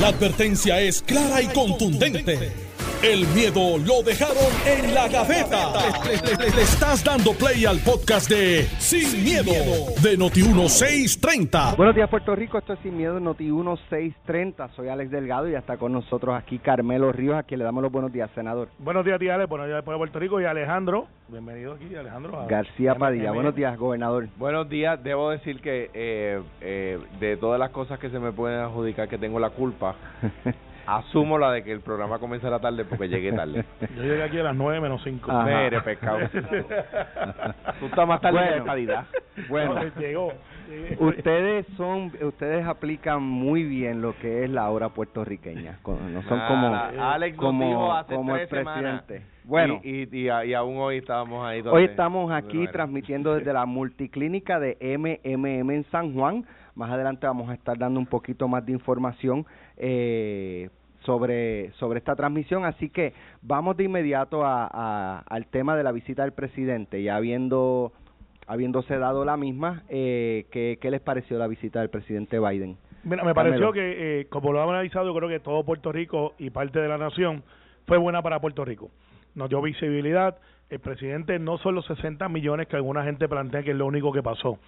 La advertencia es clara y contundente. El miedo lo dejaron en la gaveta. Le, le estás dando play al podcast de Sin, miedo, de Noti1630. Buenos días, Puerto Rico. Esto es Sin Miedo, Noti1630. Soy Alex Delgado y ya está con nosotros aquí Carmelo Ríos, a quien le damos los buenos días, senador. Buenos días, Alex. Buenos días, de Puerto Rico. Y Alejandro. Bienvenido aquí, Alejandro. a- García Padilla. M- Buenos días, gobernador. Buenos días, debo decir que eh, eh, de todas las cosas que se me pueden adjudicar que tengo la culpa, asumo la de que el programa comenzará tarde porque llegué tarde. Yo llegué aquí a las 9 menos 5. Ajá. Mire, pescado. Tú estás más tarde que Bueno. la estadidad. Bueno, llegó. Llegué. ustedes son, ustedes aplican muy bien lo que es la hora puertorriqueña. No son como, Nada, Alex como, dijo hace como el tres semanas. presidente. Bueno, y, y, y, a- y aún hoy estábamos ahí. donde- Hoy estamos aquí transmitiendo desde la multiclínica de MMM en San Juan. Más adelante vamos a estar dando un poquito más de información eh, sobre, sobre esta transmisión. Así que vamos de inmediato a, a- al tema de la visita del presidente. Ya habiendo, habiéndose dado la misma, eh, ¿qué, ¿qué les pareció la visita del presidente Biden? Mira, me pareció que, eh, como lo hemos analizado, yo creo que todo Puerto Rico y parte de la nación fue buena para Puerto Rico. Nos dio visibilidad. El presidente no son los 60 millones que alguna gente plantea que es lo único que pasó.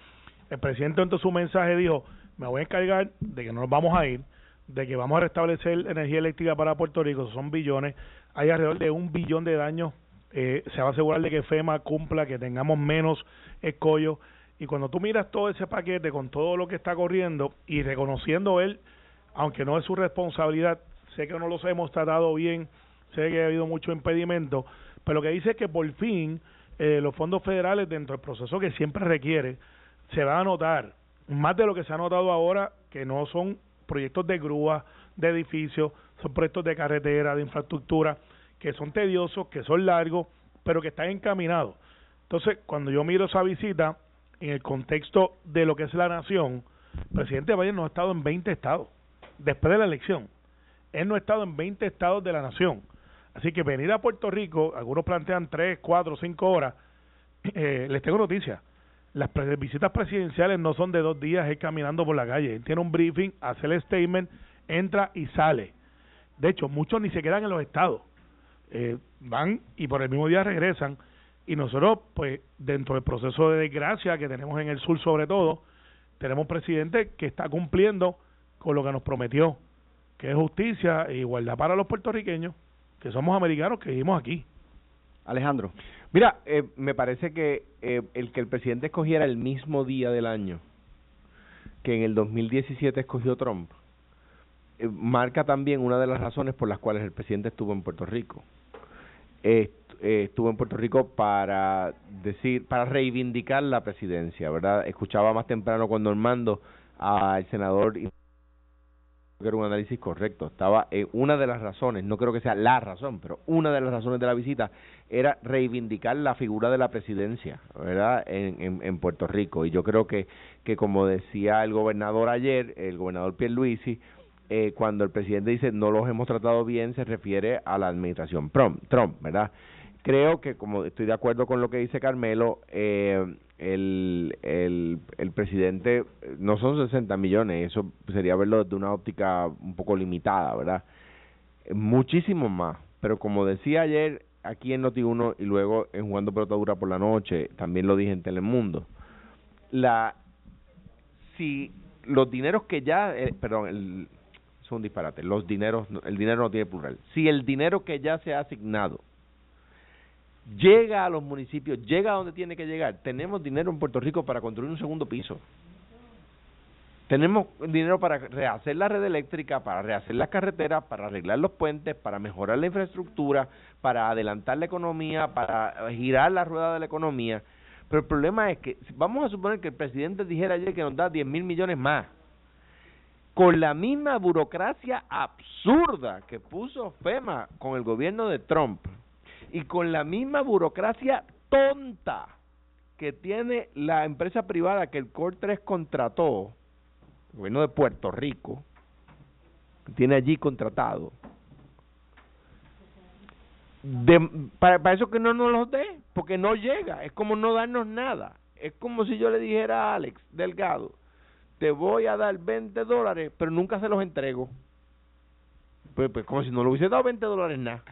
El presidente en su mensaje dijo, me voy a encargar de que no nos vamos a ir, de que vamos a restablecer energía eléctrica para Puerto Rico, son billones, hay alrededor de un billón de daños, eh, se va a asegurar de que FEMA cumpla, que tengamos menos escollos, y cuando tú miras todo ese paquete con todo lo que está corriendo y reconociendo él, aunque no es su responsabilidad, sé que no los hemos tratado bien, sé que ha habido mucho impedimento, pero lo que dice es que por fin eh, los fondos federales dentro del proceso que siempre requiere se van a notar. Más de lo que se ha notado ahora que no son proyectos de grúa, de edificios, son proyectos de carretera, de infraestructura, que son tediosos, que son largos, pero que están encaminados. Entonces, cuando yo miro esa visita, en el contexto de lo que es la nación, el presidente Biden no ha estado en 20 estados después de la elección. Él no ha estado en 20 estados de la nación. Así que venir a Puerto Rico, algunos plantean 3, 4, 5 horas, eh, les tengo noticias. Las visitas presidenciales no son de dos días él caminando por la calle. Él tiene un briefing, hace el statement, entra y sale. De hecho, muchos ni se quedan en los estados. Eh, van y por el mismo día regresan. Y nosotros, pues, dentro del proceso de desgracia que tenemos en el sur sobre todo, tenemos un presidente que está cumpliendo con lo que nos prometió, que es justicia e igualdad para los puertorriqueños, que somos americanos que vivimos aquí. Alejandro. Mira, eh, me parece que eh, el que el presidente escogiera el mismo día del año que en el 2017 escogió Trump, eh, marca también una de las razones por las cuales el presidente estuvo en Puerto Rico. Eh, estuvo en Puerto Rico para decir, para reivindicar la presidencia, ¿verdad? Escuchaba más temprano con Normando al senador que era un análisis correcto. Estaba eh, una de las razones, no creo que sea la razón, pero una de las razones de la visita era reivindicar la figura de la presidencia, ¿verdad? En, en, en Puerto Rico. Y yo creo que, que como decía el gobernador ayer, el gobernador Pierluisi, eh, cuando el presidente dice no los hemos tratado bien, se refiere a la administración Trump, ¿verdad? Creo que, como estoy de acuerdo con lo que dice Carmelo, eh, el, el, el presidente no son 60 millones, eso sería verlo desde una óptica un poco limitada, ¿verdad? Muchísimo más, pero como decía ayer aquí en Noti1 y luego en Jugando Pelota Dura por la noche, también lo dije en Telemundo, la si los dineros que ya, eh, perdón, el, es un disparate, los dineros, el dinero no tiene plural, si el dinero que ya se ha asignado llega a los municipios, llega a donde tiene que llegar, tenemos dinero en Puerto Rico para construir un segundo piso. Tenemos dinero para rehacer la red eléctrica, para rehacer las carreteras, para arreglar los puentes, para mejorar la infraestructura, para adelantar la economía, para girar la rueda de la economía. Pero el problema es que, vamos a suponer que el presidente dijera ayer que nos da 10 mil millones más, con la misma burocracia absurda que puso FEMA con el gobierno de Trump y con la misma burocracia tonta que tiene la empresa privada que el Core 3 contrató, el gobierno de Puerto Rico, tiene allí contratado, para eso que no nos los dé, porque no llega, es como no darnos nada. Es como si yo le dijera a Alex Delgado, te voy a dar 20 dólares, pero nunca se los entrego. Pues, pues como si no le hubiese dado 20 dólares nada.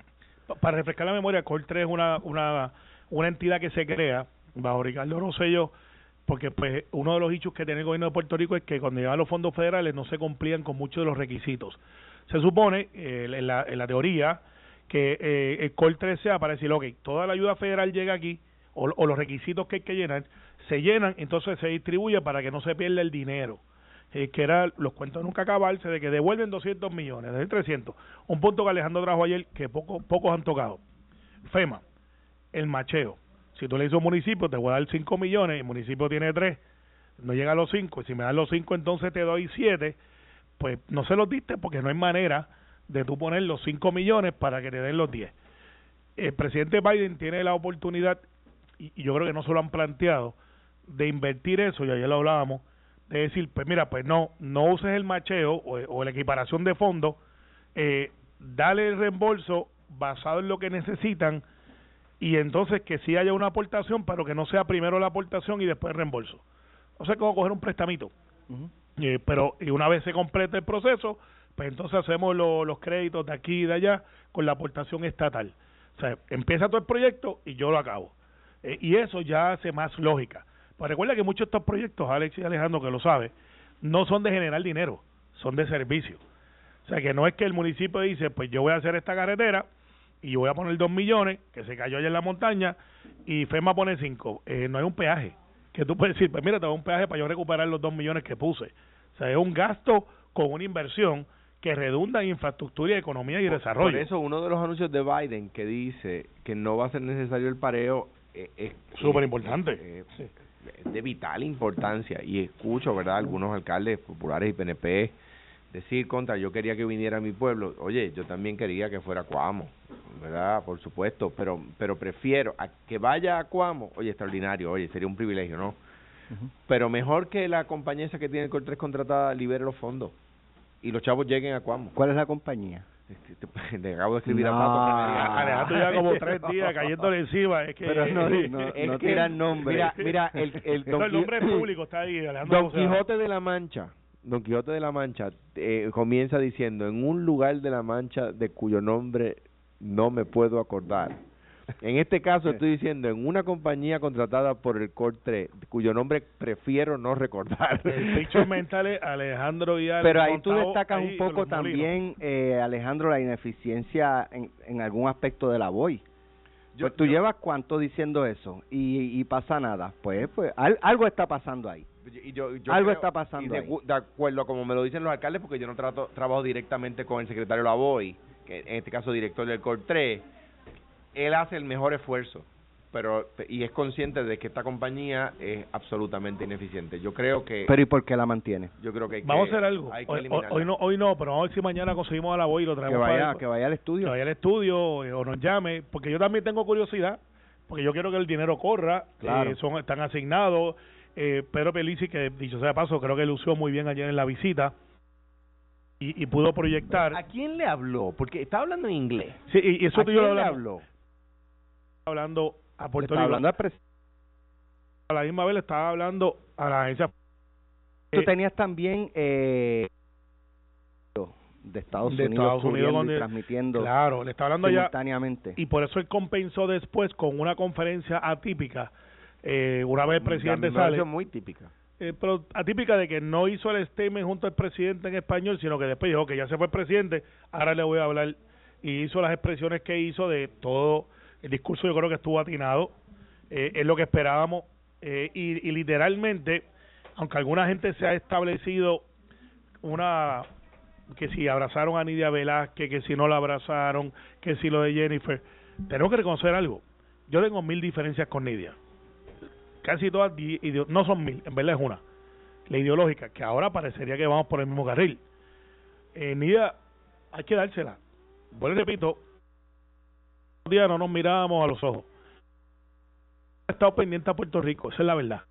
Para refrescar la memoria, Col 3 es una, una, una entidad que se crea bajo Ricardo Rosselló porque pues uno de los hechos que tiene el gobierno de Puerto Rico es que cuando llegan los fondos federales no se cumplían con muchos de los requisitos. Se supone, eh, en, la, en la teoría, que eh, el COL 13A para decir, ok, toda la ayuda federal llega aquí, o, o, los requisitos que hay que llenar, se llenan, entonces se distribuye para que no se pierda el dinero. Eh, que era los cuentos nunca acabarse de que devuelven 200 millones, de 300. Un punto que Alejandro trajo ayer que poco, pocos han tocado. FEMA, el macheo si tú le dices a un municipio, te voy a dar 5 millones, el municipio tiene 3, no llega a los 5, y si me das los 5, entonces te doy 7, pues no se los diste porque no hay manera de tú poner los 5 millones para que te den los 10. El presidente Biden tiene la oportunidad, y, yo creo que no se lo han planteado, de invertir eso, y ayer lo hablábamos, de decir, pues mira, pues no, no uses el macheo o, o la equiparación de fondos, eh, dale el reembolso basado en lo que necesitan, y entonces que sí haya una aportación, pero que no sea primero la aportación y después el reembolso. O sea, como coger un prestamito. eh, pero y una vez se complete el proceso, pues entonces hacemos los créditos de aquí y de allá con la aportación estatal. O sea, empieza todo el proyecto y yo lo acabo. Eh, y eso ya hace más lógica. Pues recuerda que muchos de estos proyectos, Alex y Alejandro, que lo sabe, no son de generar dinero, son de servicio. O sea, que no es que el municipio dice, pues yo voy a hacer esta carretera, y yo voy a poner dos millones, que se cayó allá en la montaña, y FEMA pone cinco. Eh, no hay un peaje. Que tú puedes decir, pues mira, te un peaje para yo recuperar los dos millones que puse. O sea, es un gasto con una inversión que redunda en infraestructura y economía y desarrollo. Por eso, uno de los anuncios de Biden que dice que no va a ser necesario el pareo eh, es súper importante. Eh, de vital importancia. Y escucho, ¿verdad?, algunos alcaldes populares y PNP decir contra yo quería que viniera a mi pueblo oye yo también quería que fuera a Cuamo verdad por supuesto pero pero prefiero a que vaya a Cuamo oye extraordinario oye sería un privilegio no pero mejor que la compañía esa que tiene el tres contratada libere los fondos y los chavos lleguen a Cuamo ¿cuál es la compañía? Este, te, acabo de escribir a Pato. Alejandro ya como tres días cayéndole encima es que pero no, no, no nombre. mira, mira el, el, el nombre público está ahí Alejandro Don Quijote de la Mancha. Don Quijote de la Mancha eh, comienza diciendo, en un lugar de la Mancha de cuyo nombre no me puedo acordar. En este caso estoy diciendo en una compañía contratada por el COR3, cuyo nombre prefiero no recordar. El picture mental es Alejandro y Pero ahí tú destacas un poco también, eh, Alejandro, la ineficiencia en, en algún aspecto de la BOI. Yo, pues tú llevas cuánto diciendo eso y, y pasa nada. Pues, pues algo está pasando ahí. Y yo, Algo está pasando. de, de, acuerdo como me lo dicen los alcaldes, porque yo no trato, trabajo directamente con el secretario Lavoy, que en este caso director del COR 3, él hace el mejor esfuerzo pero y es consciente de que esta compañía es absolutamente ineficiente. Yo creo que Pero ¿y por qué la mantiene? Yo creo que, Vamos a hacer algo. Hoy, no hoy no, pero vamos a ver si mañana conseguimos a la y lo traemos que vaya, que vaya al estudio. Que vaya al estudio eh, o nos llame, porque yo también tengo curiosidad, porque yo quiero que el dinero corra, claro. eh, son están asignados eh, Pedro Pelici, que dicho sea de paso, creo que lució muy bien ayer en la visita y, y pudo proyectar. ¿A quién le habló? Porque estaba hablando en inglés. Sí, y, eso ¿A quién le habló? Hablando a Puerto Rico. hablando a la misma vez le estaba hablando a la agencia. Tú tenías también eh, de Estados de Unidos, Estados Unidos y transmitiendo claro, le está hablando simultáneamente. y por eso él compensó después con una conferencia atípica eh, una vez el presidente sale muy típica eh, pero atípica de que no hizo el statement junto al presidente en español sino que después dijo que ya se fue el presidente ahora le voy a hablar y hizo las expresiones que hizo de todo el discurso yo creo que estuvo atinado eh, es lo que esperábamos eh, y, y literalmente aunque alguna gente se ha establecido una que si abrazaron a Nidia Velázquez, que si no la abrazaron, que si lo de Jennifer. Tenemos que reconocer algo. Yo tengo mil diferencias con Nidia. Casi todas, no son mil, en verdad es una. La ideológica, que ahora parecería que vamos por el mismo carril. Eh, Nidia, hay que dársela. Bueno, repito, día no nos mirábamos a los ojos. He estado pendiente a Puerto Rico, esa es la verdad.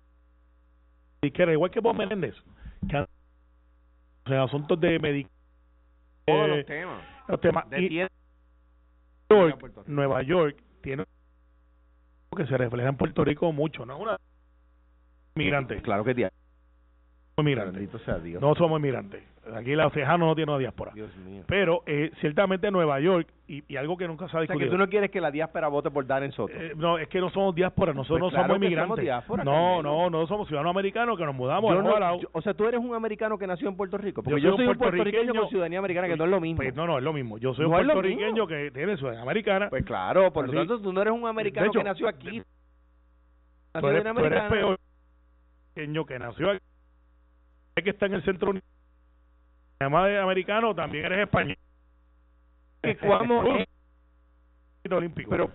Y que era igual que Bob Menéndez, que en asuntos de medicina todos los temas. Los temas. De y York, Nueva York tiene que se refleja en Puerto Rico mucho, no es una migrante. Claro que tiene. Inmigrantes. sea Dios. No somos inmigrantes. Aquí los tejanos no tienen una diáspora. Dios mío. Pero eh, ciertamente Nueva York, y, y algo que nunca se ha O sea, que discutido. tú no quieres que la diáspora vote por Darren Soto. Eh, no, es que no somos diáspora, nosotros Pues no claro somos inmigrantes. somos diáspora, no, no, no somos ciudadanos americanos que nos mudamos Yo al no- yo- o sea, tú eres un americano que nació en Puerto Rico. Porque Yo yo, soy un puertorriqueño puertorriqueño con ciudadanía americana, que no es lo mismo. Pues no, no, es lo mismo. Yo soy No un puertorriqueño que tiene ciudadanía americana. Pues claro, por lo tanto tú no eres un americano hecho, que nació aquí. tú eres, tú eres peor que nació aquí, que está en el centro además de americano, también eres español. Que olímpico. Pero.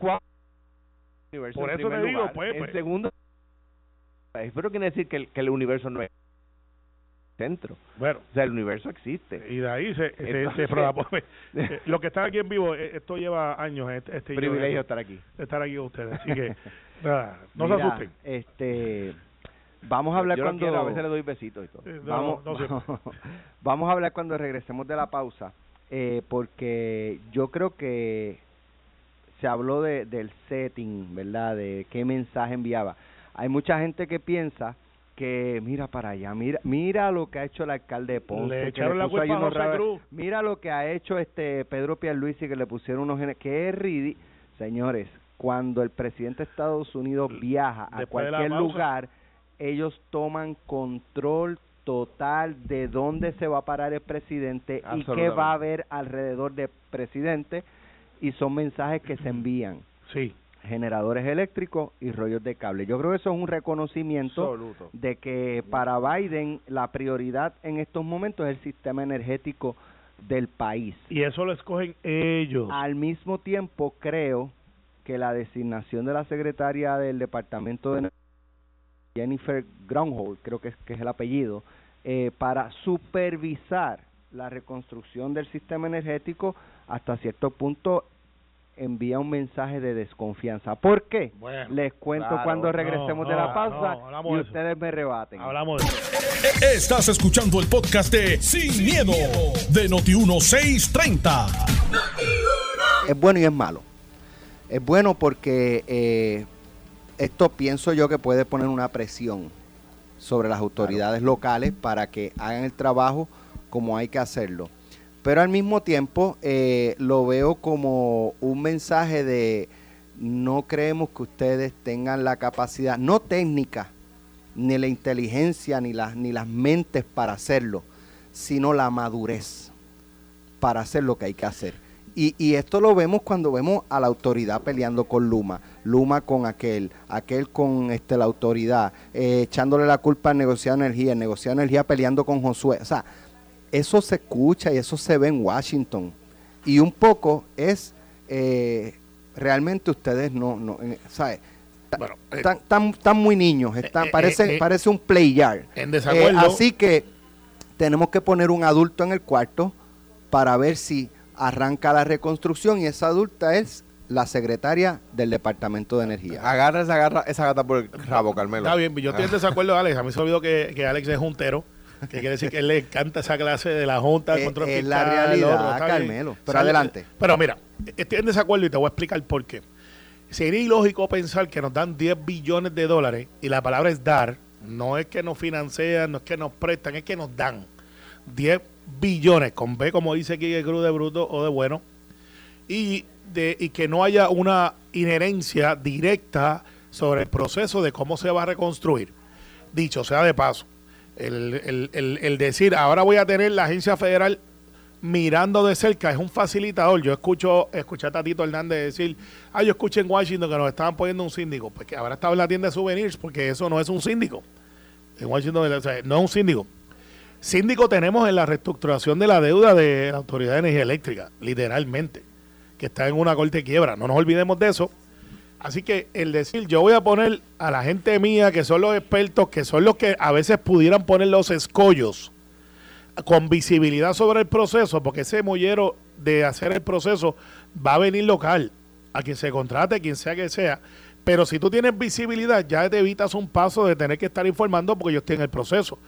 Universo Por eso te digo, lugar. pues, En pues. segundo, pero quiere decir que el, que el universo no es centro. bueno, O sea, el universo existe. y de ahí se, se, se Entonces-. Eh, Los que están aquí en vivo, eh, esto lleva años, este, este Privilegio estar aquí. estar aquí con ustedes. Así que, nada, no Mira, se asusten. Este, vamos a hablar Yo cuando... quiero, a veces le doy besitos y todo. Eh, no, vamos, no vamos a hablar cuando regresemos de la pausa, eh, porque yo creo que se habló de, del setting, ¿verdad? De qué mensaje enviaba. Hay mucha gente que piensa que mira para allá, mira mira lo que ha hecho el alcalde de Ponce, Le que echaron la puso ahí culpa a unos Cruz. mira lo que ha hecho este Pedro Pierluisi que le pusieron unos genes, que es ridículo. Señores, cuando el presidente de Estados Unidos viaja a Después cualquier pausa. lugar, ellos toman control total de dónde se va a parar el presidente y qué va a haber alrededor del presidente y son mensajes que se envían Sí, generadores eléctricos y rollos de cable. Yo creo que eso es un reconocimiento Absoluto. de que para Biden la prioridad en estos momentos es el sistema energético del país. y eso lo escogen ellos. Al mismo tiempo, creo que la designación de la secretaria del Departamento de Energía, Jennifer Groundhog, creo que es, que es el apellido, eh, para supervisar la reconstrucción del sistema energético, hasta cierto punto envía un mensaje de desconfianza. ¿Por qué? Bueno, Les cuento claro. cuando regresemos No, de la pausa no, y ustedes me rebaten. Hablamos de Estás escuchando el podcast de Sin, miedo, de Noti1630. es bueno y es malo. Es bueno porque eh, esto pienso yo que puede poner una presión sobre las autoridades locales para que hagan el trabajo como hay que hacerlo. Pero al mismo tiempo eh, lo veo como un mensaje de no creemos que ustedes tengan la capacidad, no técnica, ni la inteligencia, ni las, ni las mentes para hacerlo, sino la madurez para hacer lo que hay que hacer. Y, y esto lo vemos cuando vemos a la autoridad peleando con Luma, Luma con aquel, aquel con este la autoridad, eh, echándole la culpa al negociado de energía, el negociado de energía peleando con Josué. O sea, eso se escucha y eso se ve en Washington. Y un poco es, eh, realmente ustedes no, no eh, ¿sabe? Bueno, eh, Están, están, están muy niños, están, eh, parece, eh, parece un play yard. en desacuerdo. así que tenemos que poner un adulto en el cuarto para ver si arranca la reconstrucción y esa adulta es la secretaria del Departamento de Energía. Agarra esa, agarra esa gata por el rabo, Carmelo. Está bien, yo estoy en desacuerdo, Alex. A mí se me olvidó que, que Alex es juntero. Que quiere decir que él le encanta esa clase de la Junta de Control es la realidad, otro. Carmelo. Pero Sale- adelante. Pero mira, estoy en desacuerdo y te voy a explicar por qué. Sería ilógico pensar que nos dan 10 billones de dólares y la palabra es dar. No es que nos financian, no es que nos prestan, es que nos dan 10 billones, con B como dice aquí el Cruz de Bruto o de Bueno, y, de, y que no haya una inherencia directa sobre el proceso de cómo se va a reconstruir. Dicho sea de paso, el, el- el- decir ahora voy a tener la agencia federal mirando de cerca es un facilitador. Yo escucho, escuché a Tatito Hernández decir, ah, yo escuché en Washington que nos estaban poniendo un síndico. Pues que ahora estaba en la tienda de souvenirs porque eso no es un síndico. En Washington, no es un síndico. Síndico tenemos en la reestructuración de la deuda de la Autoridad de Energía Eléctrica, literalmente, que está en una corte de quiebra. No nos olvidemos de eso. Así que el decir, yo voy a poner a la gente mía, que son los expertos, que son los que a veces pudieran poner los escollos con visibilidad sobre el proceso, porque ese mollero de hacer el proceso va a venir local, a quien se contrate, quien sea que sea. Pero si tú tienes visibilidad, ya te evitas un paso de tener que estar informando porque ellos tienen el proceso.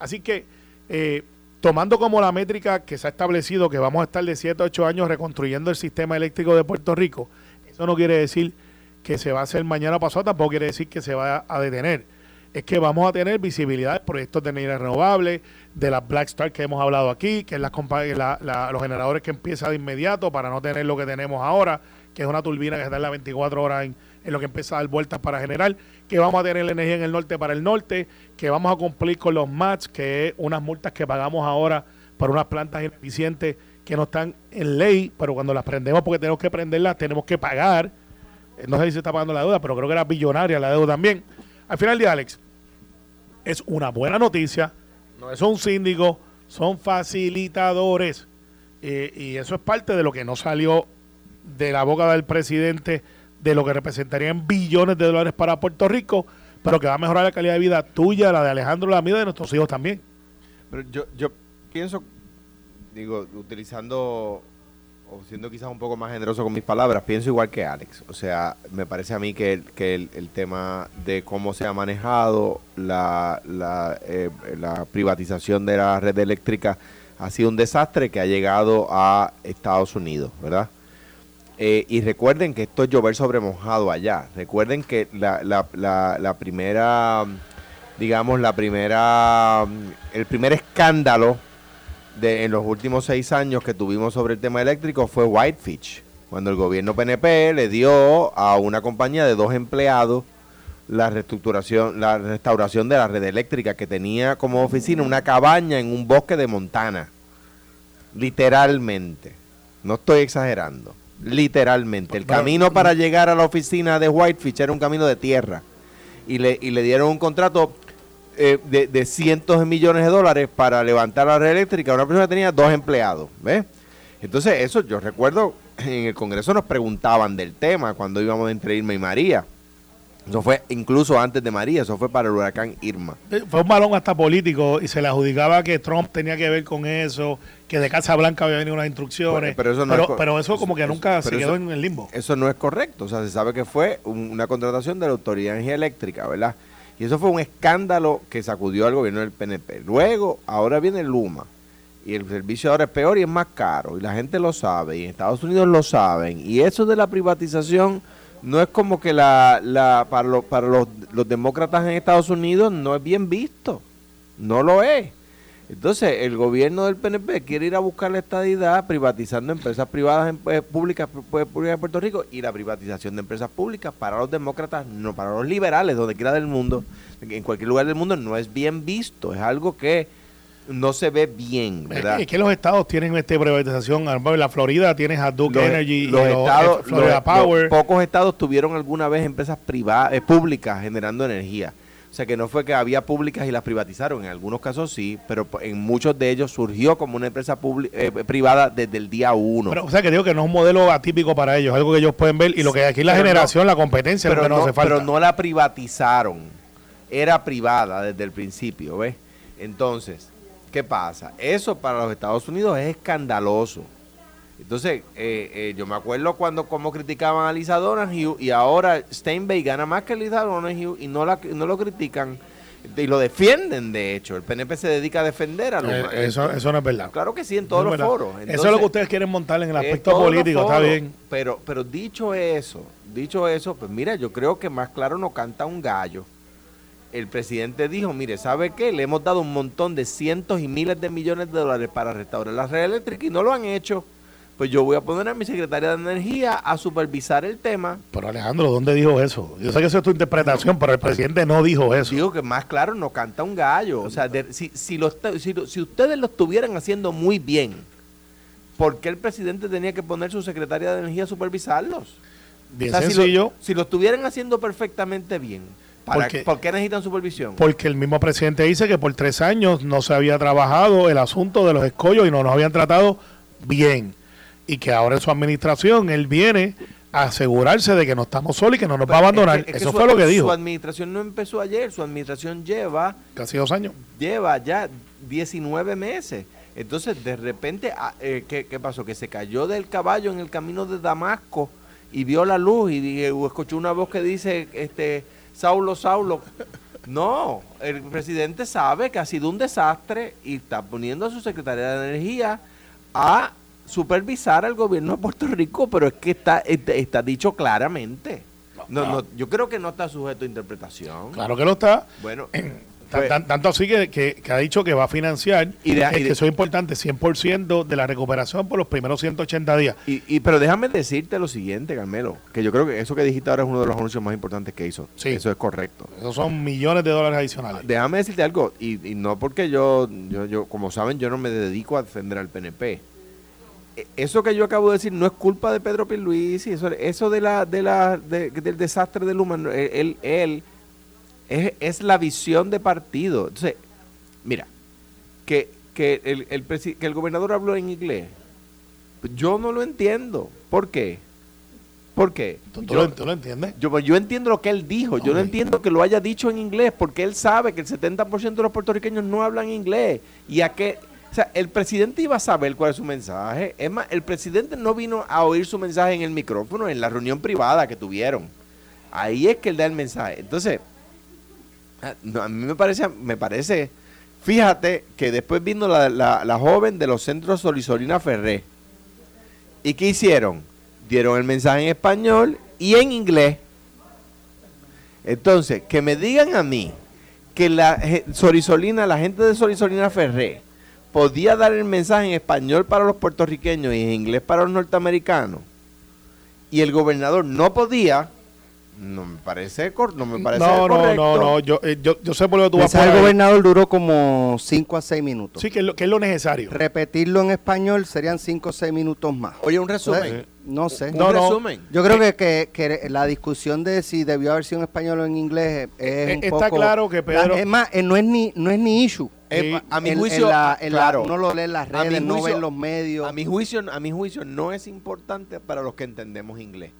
Así que, eh, tomando como la métrica que se ha establecido que vamos a estar de 7 a 8 años reconstruyendo el sistema eléctrico de Puerto Rico, eso no quiere decir que se va a hacer mañana pasado, tampoco quiere decir que se va a detener. es que vamos a tener visibilidad de proyectos de energía renovable, de las Black Star que hemos hablado aquí, que es las los generadores que empiezan de inmediato para no tener lo que tenemos ahora, que es una turbina que está en las 24 horas en lo que empieza a dar vueltas para generar, que vamos a tener la energía en el norte para el norte, que vamos a cumplir con los MATS, que es unas multas que pagamos ahora para unas plantas ineficientes que no están en ley, pero cuando las prendemos porque tenemos que prenderlas, tenemos que pagar. Eh, no sé si se está pagando la deuda, pero creo que era billonaria la deuda también. Al final de Alex, es una buena noticia. No es un síndico, son facilitadores. Eh, y eso es parte de lo que no salió de la boca del presidente, de lo que representarían billones de dólares para Puerto Rico, pero que va a mejorar la calidad de vida tuya, la de Alejandro, la mía de nuestros hijos también. Pero yo, yo pienso, digo, utilizando o siendo quizás un poco más generoso con mis palabras, pienso igual que Alex. O sea, me parece a mí que el, que el, tema de cómo se ha manejado la, la, eh, la, privatización de la red eléctrica ha sido un desastre que ha llegado a Estados Unidos, ¿verdad? Eh, y recuerden que esto es llover sobre mojado allá. Recuerden que la, la, la, la primera, digamos, la primera, el primer escándalo de, en los últimos seis años que tuvimos sobre el tema eléctrico fue Whitefish, cuando el gobierno PNP le dio a una compañía de dos empleados la reestructuración, la restauración de la red eléctrica que tenía como oficina una cabaña en un bosque de Montana. Literalmente. No estoy exagerando. Literalmente. El camino para llegar a la oficina de Whitefish era un camino de tierra. Y le, y le dieron un contrato eh, de, cientos de millones de dólares para levantar la red eléctrica. Una persona tenía dos empleados, ¿ves? Entonces, eso yo recuerdo, en el Congreso nos preguntaban del tema cuando íbamos entre Irma y María. Eso fue incluso antes de María, eso fue para el huracán Irma. Eh, fue un balón hasta político y se le adjudicaba que Trump tenía que ver con eso, que de Casa Blanca había venido unas instrucciones. pero, eso, pero, eso como que nunca se quedó en el limbo. Eso no es correcto, o sea, se sabe que fue una contratación de la Autoridad de Energía Eléctrica, ¿verdad? Y eso fue un escándalo que sacudió al gobierno del PNP. Luego, ahora viene Luma. Y el servicio ahora es peor y es más caro. Y la gente lo sabe. Y en Estados Unidos lo saben. Y eso de la privatización no es como que la, la para, para los, los demócratas en Estados Unidos no es bien visto. No lo es. Entonces, el gobierno del PNP quiere ir a buscar la estadidad privatizando empresas privadas en, eh, públicas, públicas de Puerto Rico y la privatización de empresas públicas para los demócratas, no para los liberales, donde quiera del mundo, en cualquier lugar del mundo, no es bien visto. Es algo que no se ve bien, ¿verdad? Es que los estados tienen esta privatización. La Florida tiene Hadoop Energy, los, estados, Florida Power. pocos estados tuvieron alguna vez empresas privadas, eh, públicas generando energía. O sea que no fue que había públicas y las privatizaron, en algunos casos sí, pero en muchos de ellos surgió como una empresa eh, privada desde el día uno. Pero, o sea que digo que no es un modelo atípico para ellos, algo que ellos pueden ver y lo que aquí la generación, la competencia, pero no, hace falta. Pero no la privatizaron, era privada desde el principio, ¿ves? Entonces, ¿qué pasa? Eso para los Estados Unidos es escandaloso. Entonces, eh, eh, yo me acuerdo cuando como criticaban a Lisa Donahue y ahora Steinbeck gana más que Lisa Donahue y no, la, no lo critican y lo defienden, de hecho. El PNP se dedica a defender a Luma. Eh, eso, eso no es verdad. Claro que sí, en todos los foros. eso es lo que ustedes quieren montar en el aspecto político, está bien. Pero, pero dicho eso, dicho eso, pues mira, yo creo que más claro no canta un gallo. El presidente dijo, mire, ¿sabe qué? Le hemos dado un montón de cientos y miles de millones de dólares para restaurar la red eléctrica y no lo han hecho pues yo voy a poner a mi secretaria de Energía a supervisar el tema. Pero Alejandro, ¿dónde dijo eso? Yo sé que eso es tu interpretación, pero el presidente no dijo eso. Digo que más claro no canta un gallo. O sea, si, si, si, ustedes lo estuvieran haciendo muy bien, ¿por qué el presidente tenía que poner su secretaria de Energía a supervisarlos? Bien sencillo. Si lo, estuvieran haciendo perfectamente bien, ¿Por qué? necesitan supervisión? Porque el mismo presidente dice que por tres años no se había trabajado el asunto de los escollos y no nos habían tratado bien y que ahora en su administración él viene a asegurarse de que no estamos solos y que no nos va a abandonar. Eso fue lo que dijo. Su administración no empezó ayer, su administración lleva... Casi dos años. Lleva ya 19 meses. Entonces, de repente, ah, eh, ¿qué, ¿qué, pasó? Que se cayó del caballo en el camino de Damasco y vio la luz y, escuchó una voz que dice, este, Saulo, Saulo. No, el presidente sabe que ha sido un desastre y está poniendo a su secretaria de Energía a supervisar al gobierno de Puerto Rico, pero es que está, está, dicho claramente. No, no, yo creo que no está sujeto a interpretación. Claro que lo está. Bueno, pues, tan- tanto así que, que- que ha dicho que va a financiar, Y de- y de- eso es importante, 100% de la recuperación por los primeros 180 días. y, y- pero déjame decirte lo siguiente, Carmelo, que yo creo que eso que dijiste ahora es uno de los anuncios más importantes que hizo. Sí. Eso es correcto. Esos son millones de dólares adicionales. Déjame decirte algo, y, y no porque yo, yo, yo, como saben, yo no me dedico a defender al PNP. E- Eso que yo acabo de decir no es culpa de Pedro Pierluisi, eso, eso de la, de la, de- del desastre del humano, él, él es, es la visión de partido. Entonces, mira, que, que, el, el que el gobernador habló en inglés, yo no lo entiendo. ¿Por qué? ¿Por qué? ¿Tú, Yo- lo, tú lo entiendes? yo, yo entiendo lo que él dijo, yo no entiendo que lo haya dicho en inglés, porque él sabe que el 70% de los puertorriqueños no hablan inglés. Y a qué, o sea, el presidente iba a saber cuál es su mensaje. Es más, el presidente no vino a oír su mensaje en el micrófono, en la reunión privada que tuvieron. Ahí es que él da el mensaje. Entonces, no, a mí me parece, me parece, fíjate que después vino la, la- joven de los centros Solisolina Ferré. ¿Y qué hicieron? Dieron el mensaje en español y en inglés. Entonces, que me digan a mí que la Sorisolina, la gente de Sorisolina Ferré, podía dar el mensaje en español para los puertorriqueños y en inglés para los norteamericanos, y el gobernador no podía, no me parece, cor- no me parece No, no, correcto. no, no. Yo, eh, yo, yo sé por lo que tú El vas del ahí. gobernador duró como 5 a 6 minutos. Sí, que es, lo, que es lo necesario. Repetirlo en español serían 5 o 6 minutos más. Oye, un resumen. No sé. Un No, no. resumen. Yo creo que, que, que la discusión de si debió haber sido en español o en inglés es Eh, un está poco... claro que Pedro- La- es más, eh, no es ni, no es ni issue. Eh, Sí. a mi juicio, en la- en la- claro, uno lo lee en las A redes, no ve en los medios. a mi juicio, a mi juicio no es importante para los que entendemos inglés.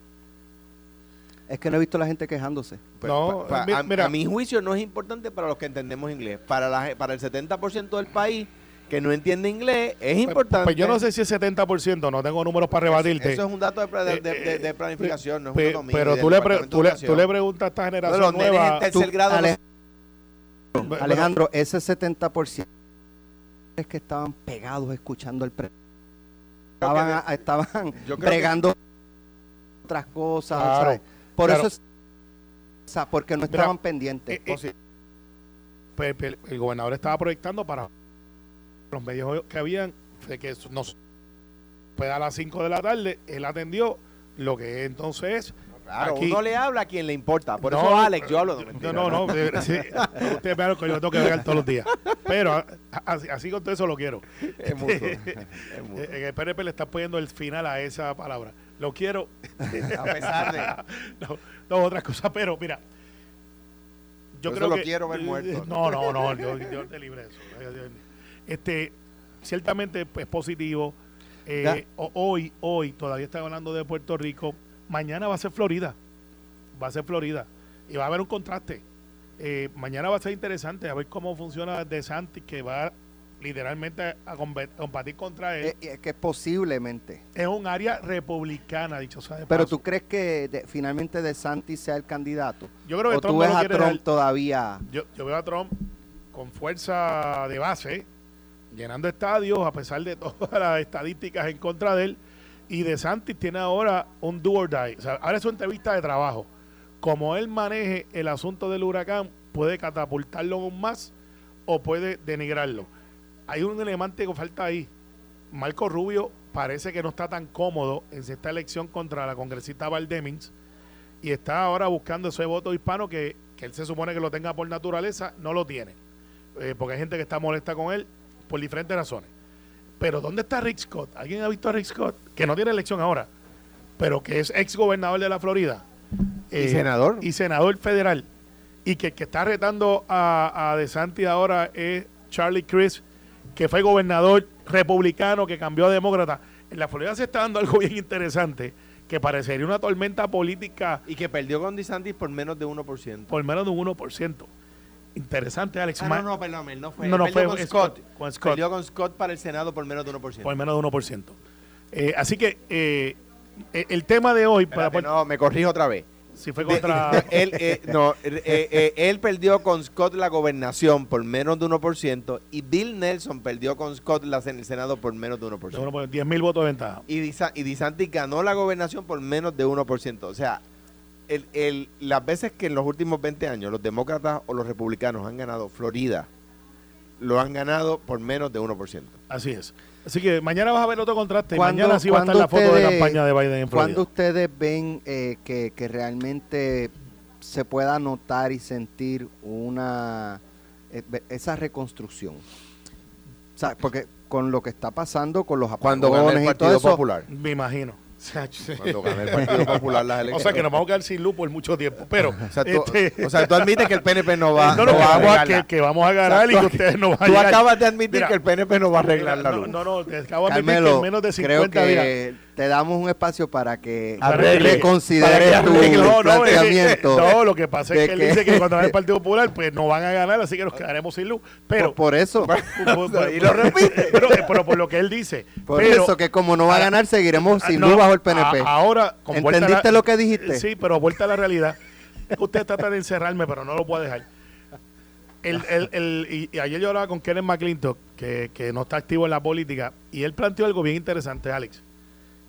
Es que no he visto a la gente quejándose. Pues, No, pa- pa- mi- a, mira. a mi juicio no es importante para los que entendemos inglés. Para, la, para el 70% del país que no entiende inglés es Pues- importante. Pues yo no sé si es 70%, no tengo números para rebatirte. Eso es un dato de, pla- de- de- Eh, de- eh, planificación, no es Pe- un pero tú le, pre- Departamento tú, de le, tú le Educación. preguntas a esta generación los nenes nueva. en tercer Tú, grado no- Bueno, Alejandro, ese 70% es que estaban pegados escuchando el pre estaban, a- estaban bregando otras cosas. Por claro. eso es o sea, porque no Mira, estaban pendientes. eh, eh, pues, el gobernador estaba proyectando para los medios que habían de que nos pues a las 5 de la tarde él atendió lo que entonces es Claro, aquí- uno le habla a quien le importa. Por No, eso, Alex, yo hablo. no, mentira, no, no, de- sí, ustedes vean que yo tengo que ver todos los días. Pero así, así con todo eso lo quiero. Es mutuo, es. En el PNP le está poniendo el final a esa palabra. Lo quiero. A pesar de. no, no, otra cosa, pero mira. Yo creo lo que. quiero ver muerto. No, no, no, yo, yo te libre de eso. Este, ciertamente es positivo. Eh, hoy, hoy, todavía está hablando de Puerto Rico. Mañana va a ser Florida. Va a ser Florida. Y va a haber un contraste. Eh, mañana va a ser interesante a ver cómo funciona De Santis, que va literalmente a combatir contra él. Eh, eh, que posiblemente. es un área republicana, dicho sea de Pero paso. tú crees que de- finalmente De Santis sea el candidato? Yo creo que ¿O Trump tú no ves lo a quiere Trump dar- todavía? Yo, yo veo a Trump con fuerza de base, llenando estadios, a pesar de todas las estadísticas en contra de él. Y De Santis tiene ahora un do or die. O sea, ahora es su entrevista de trabajo. Como él maneje el asunto del huracán, puede catapultarlo aún más o puede denigrarlo. Hay un elemento que falta ahí. Marco Rubio parece que no está tan cómodo en esta elección contra la congresista Valdemins y está ahora buscando ese voto hispano que, que él se supone que lo tenga por naturaleza, no lo tiene. Eh, porque hay gente que está molesta con él por diferentes razones. Pero ¿dónde está Rick Scott? ¿Alguien ha visto a Rick Scott? Que no tiene elección ahora, pero que es ex gobernador de la Florida. Y Eh, senador. Y senador federal. Y que el que está retando a, a DeSantis ahora es Charlie Crist, que fue gobernador republicano que cambió a demócrata. En la Florida se está dando algo bien interesante, que parecería una tormenta política Y que perdió con DeSantis por menos de 1%. por menos de un 1%. Interesante, Alex. Ah, no, no, perdón, él no fue. No, no, fue con Scott, Scott. con Scott. Perdió con Scott para el Senado por menos de 1%. por menos de 1%. Eh, así que eh, el, tema de hoy, para, Espérate, no, me corrijo otra vez. Si fue contra... de- él, eh, no, eh, eh, él perdió con Scott la gobernación por menos de 1% y Bill Nelson perdió con Scott la, en el Senado por menos de 1%. de uno por 10 mil votos de ventaja. Y, Disa- y DeSantis ganó la gobernación por menos de 1%. O sea, el, el, las veces que en los últimos 20 años los demócratas o los republicanos han ganado Florida, lo han ganado por menos de 1%. Así es. Así que mañana vas a ver otro contraste. ¿Cuándo- mañana sí va a estar la foto de ustedes- campaña de Biden en Florida. ¿Cuándo ustedes ven eh, que, que realmente se pueda notar y sentir una eh, esa reconstrucción? O sea, porque con lo que está pasando con los Cuando gane apagones el y todo Partido eso, Popular. Me imagino. Cuando gane el Partido Popular las O elecciones. sea que nos vamos a quedar sin luz por mucho tiempo. Pero, O sea, tú, este, o sea, tú admites que el PNP no va, no, no, no que, va a vamos a, arreglar que, que vamos a ganar O sea, y que tú- ustedes no van a Tú acabas de admitir Mira, que el PNP no va a arreglar la no, luz. No, no, te acabo de admitir que en menos de creo 50 días. Te damos un espacio para que Arregle. reconsideres Para que tu. No, no, planteamiento. no, lo que pasa es que él dice que cuando gane el Partido Popular, pues no van a ganar, así que nos quedaremos sin luz. Pero, por, por eso, por- por- y lo repite. Pero, pero por lo que él dice. por pero, eso que como no va a ganar, seguiremos sin no, luz bajo el PNP. a- ahora, con la- ¿Entendiste lo que dijiste? Sí, pero vuelta a la realidad. Usted trata de encerrarme, pero no lo puede dejar. El, el, el- y, y ayer yo hablaba con Kenneth McClintock, que, que no está activo en la política, y él planteó algo bien interesante, Alex.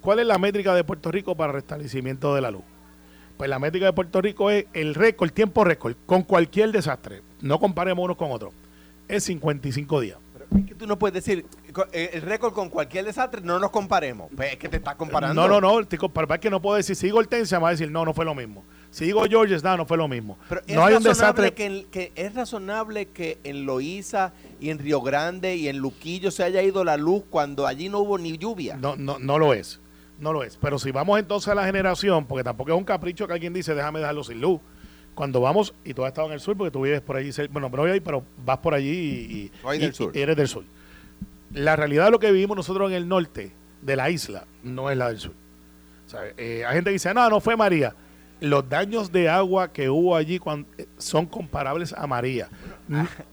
¿Cuál es la métrica de Puerto Rico para el restablecimiento de la luz? Pues la métrica de Puerto Rico es el récord, tiempo récord, con cualquier desastre. No comparemos unos con otros. Es 55 días. Es que tú no puedes decir eh, el récord con cualquier desastre, no nos comparemos. Pues es que te estás comparando. No, no, no. estoy comparando, es que no puedo decir, si digo Hortensia, me va a decir, no, no fue lo mismo. Si digo George, no, no fue lo mismo. Pero es no hay un razonable desastre. que, en- que es razonable que en Loíza y en Río Grande y en Luquillo se haya ido la luz cuando allí no hubo ni lluvia. No, no, no lo es. No lo es. Pero si vamos entonces a la generación, porque tampoco es un capricho que alguien dice, déjame dejarlo sin luz. Cuando vamos, y tú has estado en el sur, porque tú vives por allí, bueno, no voy ahí, pero vas por allí y, y- Soy y- del sur. y eres del sur. La realidad de lo que vivimos nosotros en el norte de la isla no es la del sur. O sea, eh, hay gente que dice, no, no fue María. Los daños de agua que hubo allí eh, son comparables a María.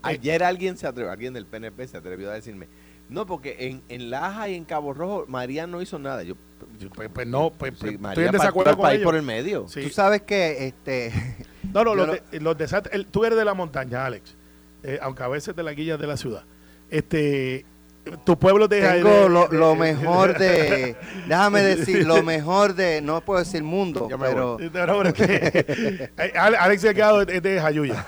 Ayer alguien se atrevió, alguien del PNP se atrevió a decirme, no, porque en, en Laja y en Cabo Rojo María no hizo nada. Yo, pues, pues no, pues, sí, pues, estoy María en desacuerdo país ellos. por el medio. Sí. Tú sabes que este No, no, los, de- los desastres. el- tú eres de la montaña, Alex. Eh, aunque a veces de la guilla de la ciudad. Este, tu pueblo te tengo lo, lo mejor de déjame decir lo mejor de no puedo decir mundo pero eh, Ale- Alex Delgado es de Jayuya.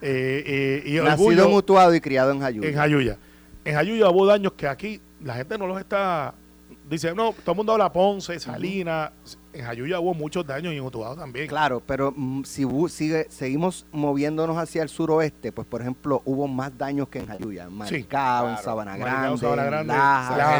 Eh, eh, y nacido orgullo mutuado y criado en Jayuya en Jayuya. En Jayuya hubo daños que aquí la gente no los está. Dice, no, todo el mundo habla Ponce, Salinas. En Jayuya hubo muchos daños y en Utuado también. Claro, pero mm, si bu- sigue, seguimos moviéndonos hacia el suroeste, pues por ejemplo hubo más daños que en Jayuya, en Sí, Maricao, en claro. Sabana Maricao, Grande, Sabana en Grande, Laja. San Laja.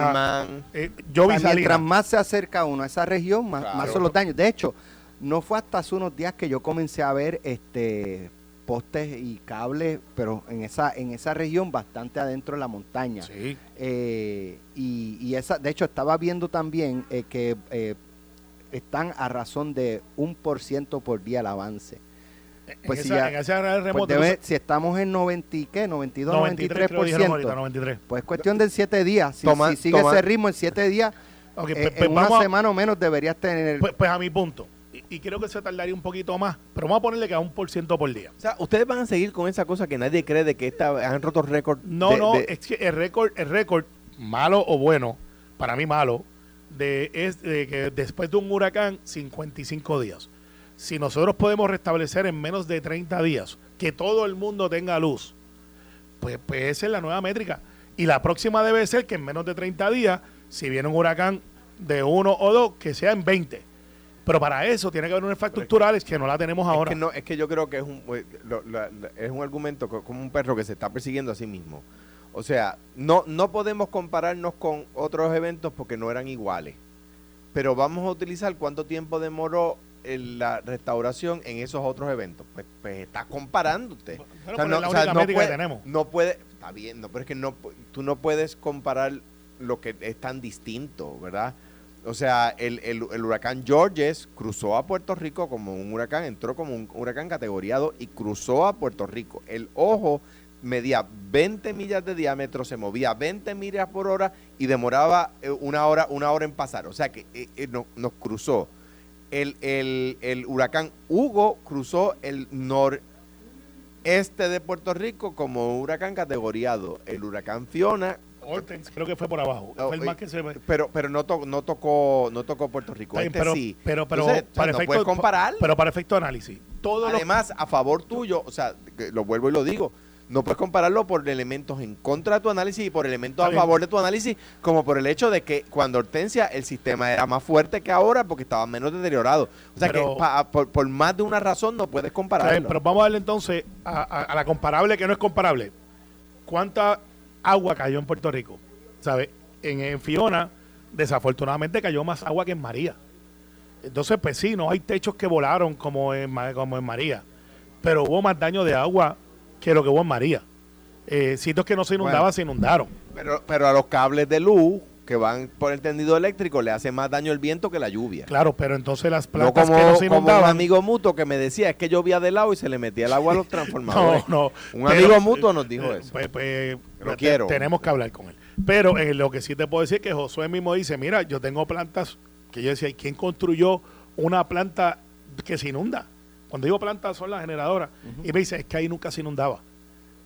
Germán. Eh, yo O vi sea, mientras Salinas. más se acerca uno a esa región, más, Claro. más son los daños. De hecho, no fue hasta hace unos días que yo comencé a ver este postes y cables, pero en esa en esa región bastante adentro de la montaña. Sí. Eh, y, y esa, de hecho, estaba viendo también eh, que eh, están a razón de un por ciento por día el avance. Pues en, si esa, ya- en esa Pues remota. debe- si estamos en 90 y qué, 92, 93, creo que dijeron 93%, ahorita, 93. pues es cuestión de 7 días. Si, Toma- si sigue toma- ese ritmo en 7 días, Ok, eh, pues, en pues una vamos a- semana o menos deberías tener... Pues, pues a mi punto. Y, creo que se tardaría un poquito más. Pero vamos a ponerle que a un por ciento por día. O sea, ustedes van a seguir con esa cosa que nadie cree de que esta, han roto récord. No, de- no, de- es que el récord, el récord, malo o bueno, para mí malo, de, es de que después de un huracán, 55 días. Si nosotros podemos restablecer en menos de 30 días que todo el mundo tenga luz, pues, pues esa es la nueva métrica. Y la próxima debe ser que en menos de 30 días, si viene un huracán de uno o dos, que sea en 20. Pero para eso tiene que haber unas infraestructurales que no la tenemos ahora. Es que, no, es que yo creo que es un, eh, lo- es un argumento co- como un perro que se está persiguiendo a sí mismo. O sea, no, no podemos compararnos con otros eventos porque no eran iguales. Pero vamos a utilizar cuánto tiempo demoró el- la restauración en esos otros eventos. Pues, pues está comparándote. Pero es la única métrica que puede, tenemos. no puede, está bien, no, pero es que no, tú no puedes comparar lo que es tan distinto, ¿verdad? O sea, el, el, huracán Georges cruzó a Puerto Rico como un huracán, entró como un huracán categoriado y cruzó a Puerto Rico. El ojo medía 20 millas de diámetro, se movía 20 millas por hora y demoraba eh, una hora, una hora en pasar. O sea que eh, eh, no- nos cruzó. El, el, el huracán Hugo cruzó el noreste de Puerto Rico como huracán categoriado. El huracán Fiona Hortens, creo que fue por abajo. Fue el más y- que se pero pero no, to- no tocó no tocó Puerto Rico. Este pero, sí. pero, pero Entonces, o sea, para no efecto, puedes comparar. Pero para efecto de análisis. Además, a favor tuyo, o sea, lo vuelvo y lo digo, no puedes compararlo por elementos en contra de tu análisis y por elementos a favor de tu análisis, como por el hecho de que cuando Hortensia el sistema era más fuerte que ahora porque estaba menos deteriorado. O sea Pero- que pa- por, por más de una razón no puedes compararlo. bien, pero vamos a darle entonces a, a- a la comparable que no es comparable. ¿Cuánta agua cayó en Puerto Rico? ¿Sabes? En, en Fiona, desafortunadamente cayó más agua que en María. Entonces, pues sí, no hay techos que volaron como en, como en María. Pero hubo más daño de agua que lo que hubo en María. Eh, sitios que no se inundaban, Bueno. se inundaron. Pero, pero a los cables de luz que van por el tendido eléctrico le hace más daño el viento que la lluvia. Claro, pero entonces las No plantas como, que no se como un inundaban... amigo mutuo que me decía, es que llovía de lado y se le metía el agua a los no, transformadores. no. Un pero- amigo mutuo nos dijo eh, eso. Pues, pues, Lo te- quiero. Tenemos que hablar con él. Pero eh, lo que sí te puedo decir es que Josué mismo dice, mira, yo tengo plantas que yo decía, ¿y quién construyó una planta que se inunda? Cuando digo planta son las generadoras. Y me dice, es que ahí nunca se inundaba.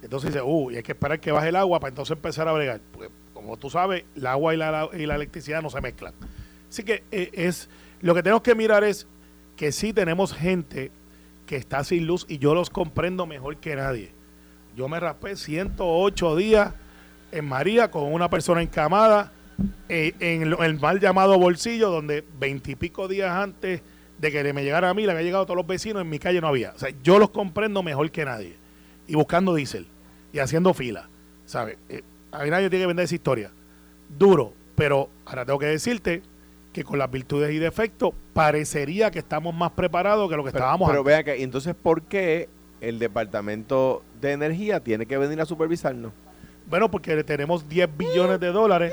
Entonces dice, uy, hay que esperar que baje el agua para entonces empezar a bregar. Pues, como tú sabes, el agua y la, la electricidad no se mezclan. Así que eh, es lo que tenemos que mirar es que sí tenemos gente que está sin luz y yo los comprendo mejor que nadie. Yo me raspé 108 días en María con una persona encamada eh, en el mal llamado bolsillo, donde veintipico días antes de que me llegara a mí, le había llegado a todos los vecinos, en mi calle no había. O sea, yo los comprendo mejor que nadie. Y buscando diésel y haciendo fila. ¿Sabes? Eh, a mí nadie tiene que vender esa historia. Duro, pero ahora tengo que decirte que con las virtudes y defectos parecería que estamos más preparados que lo que Pero, estábamos pero antes. vea que, entonces, ¿por qué el Departamento de Energía tiene que venir a supervisarnos? Bueno, porque tenemos 10 billones de dólares.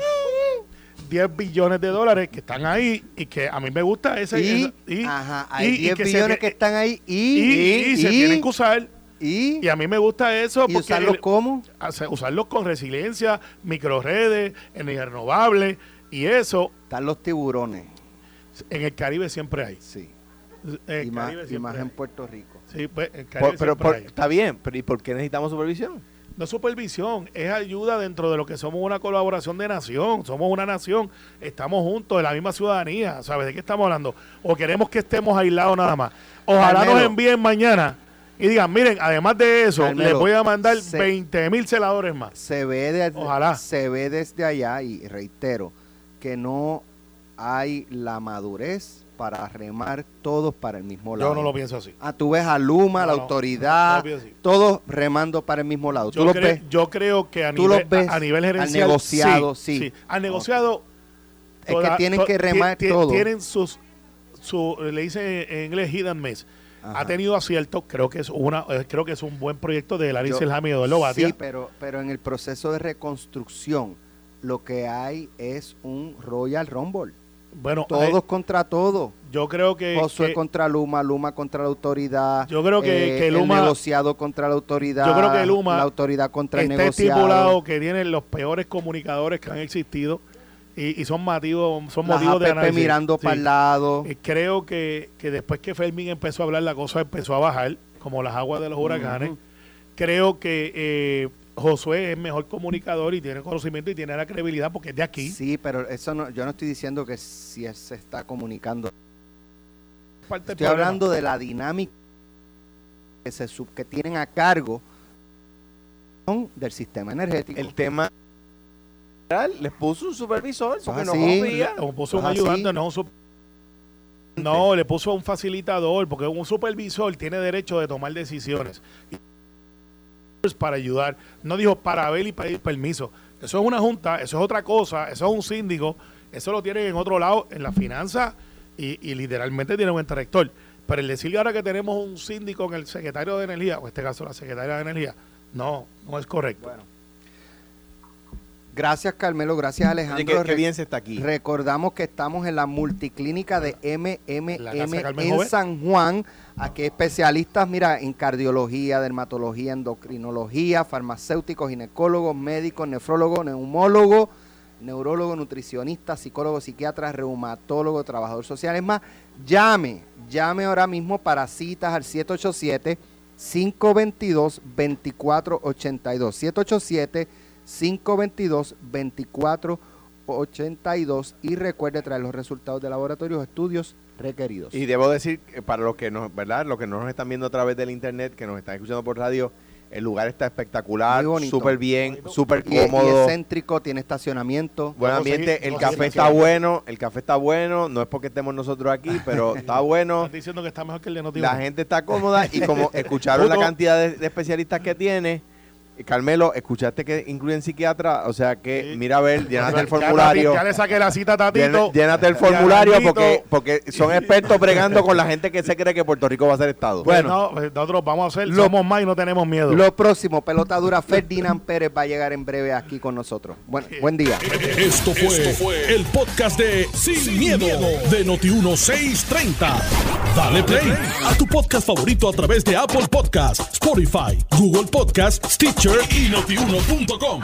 10 billones de dólares que están ahí y que a mí me gusta ese. Y, esa- y- ajá, y- hay y 10 que se billones que están ahí y, y, y se tienen que usar. Y, Y a mí me gusta eso y porque usarlos el- como hace- usarlos con resiliencia, microredes, energía renovable y eso están los tiburones. en el Caribe siempre hay. Sí. En y más, y más hay. en Puerto Rico. Sí, pues en el Caribe Por- pero siempre por- hay. está bien, pero ¿y por qué necesitamos supervisión? No es supervisión, es ayuda dentro de lo que somos una colaboración de nación. Somos una nación, estamos juntos de la misma ciudadanía. ¿Sabes de qué estamos hablando? O queremos que estemos aislados nada más. Ojalá Carmelo. nos envíen mañana y digan, miren, además de eso, Carmelo, les voy a mandar se- 20 mil celadores más. Se ve, desde, Ojalá. se ve desde allá, y reitero, que no hay la madurez para remar todos para el mismo lado. Yo no lo pienso así. Ah, tú ves a Luma, No, la autoridad, no todos remando para el mismo lado. Yo, tú los cre- ves. yo creo que a tú nivel, los ves a, a nivel al gerencial. negociado, sí. Al negociado. Es que tienen que remar ti- todo. Tienen sus. Su, le dicen en inglés hidden miss. Ajá. Ha tenido aciertos, creo que es una, eh, creo que es un buen proyecto de Selhammy y Eduardo Batia. Sí, pero, pero en el proceso de reconstrucción lo que hay es un Royal Rumble. bueno, Todos contra todos. yo creo que, Josué contra Luma, Luma contra la autoridad. Yo creo que- eh, que Luma- El negociado contra la autoridad. Yo creo que Luma La autoridad contra el está negociado. estipulado que tienen los peores comunicadores que han existido y, y son motivos, son Las motivos de análisis. mirando Sí. para el lado. Eh, creo que, que después que Fermín empezó a hablar, la cosa empezó a bajar, como las aguas de los huracanes. Creo que eh, Josué es mejor comunicador y tiene conocimiento y tiene la credibilidad porque es de aquí. Sí, pero eso no, yo no estoy diciendo que si él se está comunicando. Parte Estoy hablando de la dinámica que, se sub- que tienen a cargo del sistema energético. El tema les puso un supervisor porque no confía. Le puso un Ajá, ayudante, sí. no un sup- No, le puso un facilitador, porque un supervisor tiene derecho de tomar decisiones. Para ayudar. No dijo para ver y pedir permiso. Eso es una junta, eso es otra cosa, eso es un síndico, eso lo tienen en otro lado, en la finanza, y, y literalmente tiene un director. Pero el decir ahora que tenemos un síndico en el secretario de Energía, o en este caso la secretaria de Energía, no, no es correcto. Bueno. Gracias, Carmelo. Gracias, Oye, Alejandro. qué, qué Re- bien se está aquí. Recordamos que estamos en la multiclínica de MMM en. San Juan. Aquí hay especialistas, mira, en cardiología, dermatología, endocrinología, farmacéuticos, ginecólogos, médicos, nefrólogos, neumólogos, neurólogos, nutricionistas, psicólogos, psiquiatras, reumatólogos, trabajadores sociales más. Llame, llame ahora mismo para citas al 787 522 2482 787 522-2482 y recuerde traer los resultados de laboratorios estudios requeridos. Y debo decir, que para los que nos, ¿verdad? Los que no nos están viendo a través del internet, que nos están escuchando por radio, el lugar está espectacular, súper bien, súper y, y es cómodo. céntrico, tiene estacionamiento. Buen ambiente, seguir- el café está bueno, el café está bueno, no es porque estemos nosotros aquí, pero está bueno. Estás diciendo que está mejor que el de La gente está cómoda y como escucharon la cantidad de, de especialistas que tiene, Carmelo, escuchaste que incluyen psiquiatra, o sea que Sí. mira a ver, llénate el formulario. Ya, le saqué la cita a Tatito. Lléna- Llénate el formulario porque, porque son expertos bregando con la gente que se cree que Puerto Rico va a ser Estado. Bueno, no, nosotros vamos a hacer, Lo- somos más y no tenemos miedo. Lo próximo, pelota dura, Ferdinand Pérez va a llegar en breve aquí con nosotros. Buen, buen día. Esto fue, el podcast de Sin, miedo, de Noti1630. Dale play a tu podcast favorito a través de Apple Podcasts, Spotify, Google Podcasts, Stitcher y notiuno.com.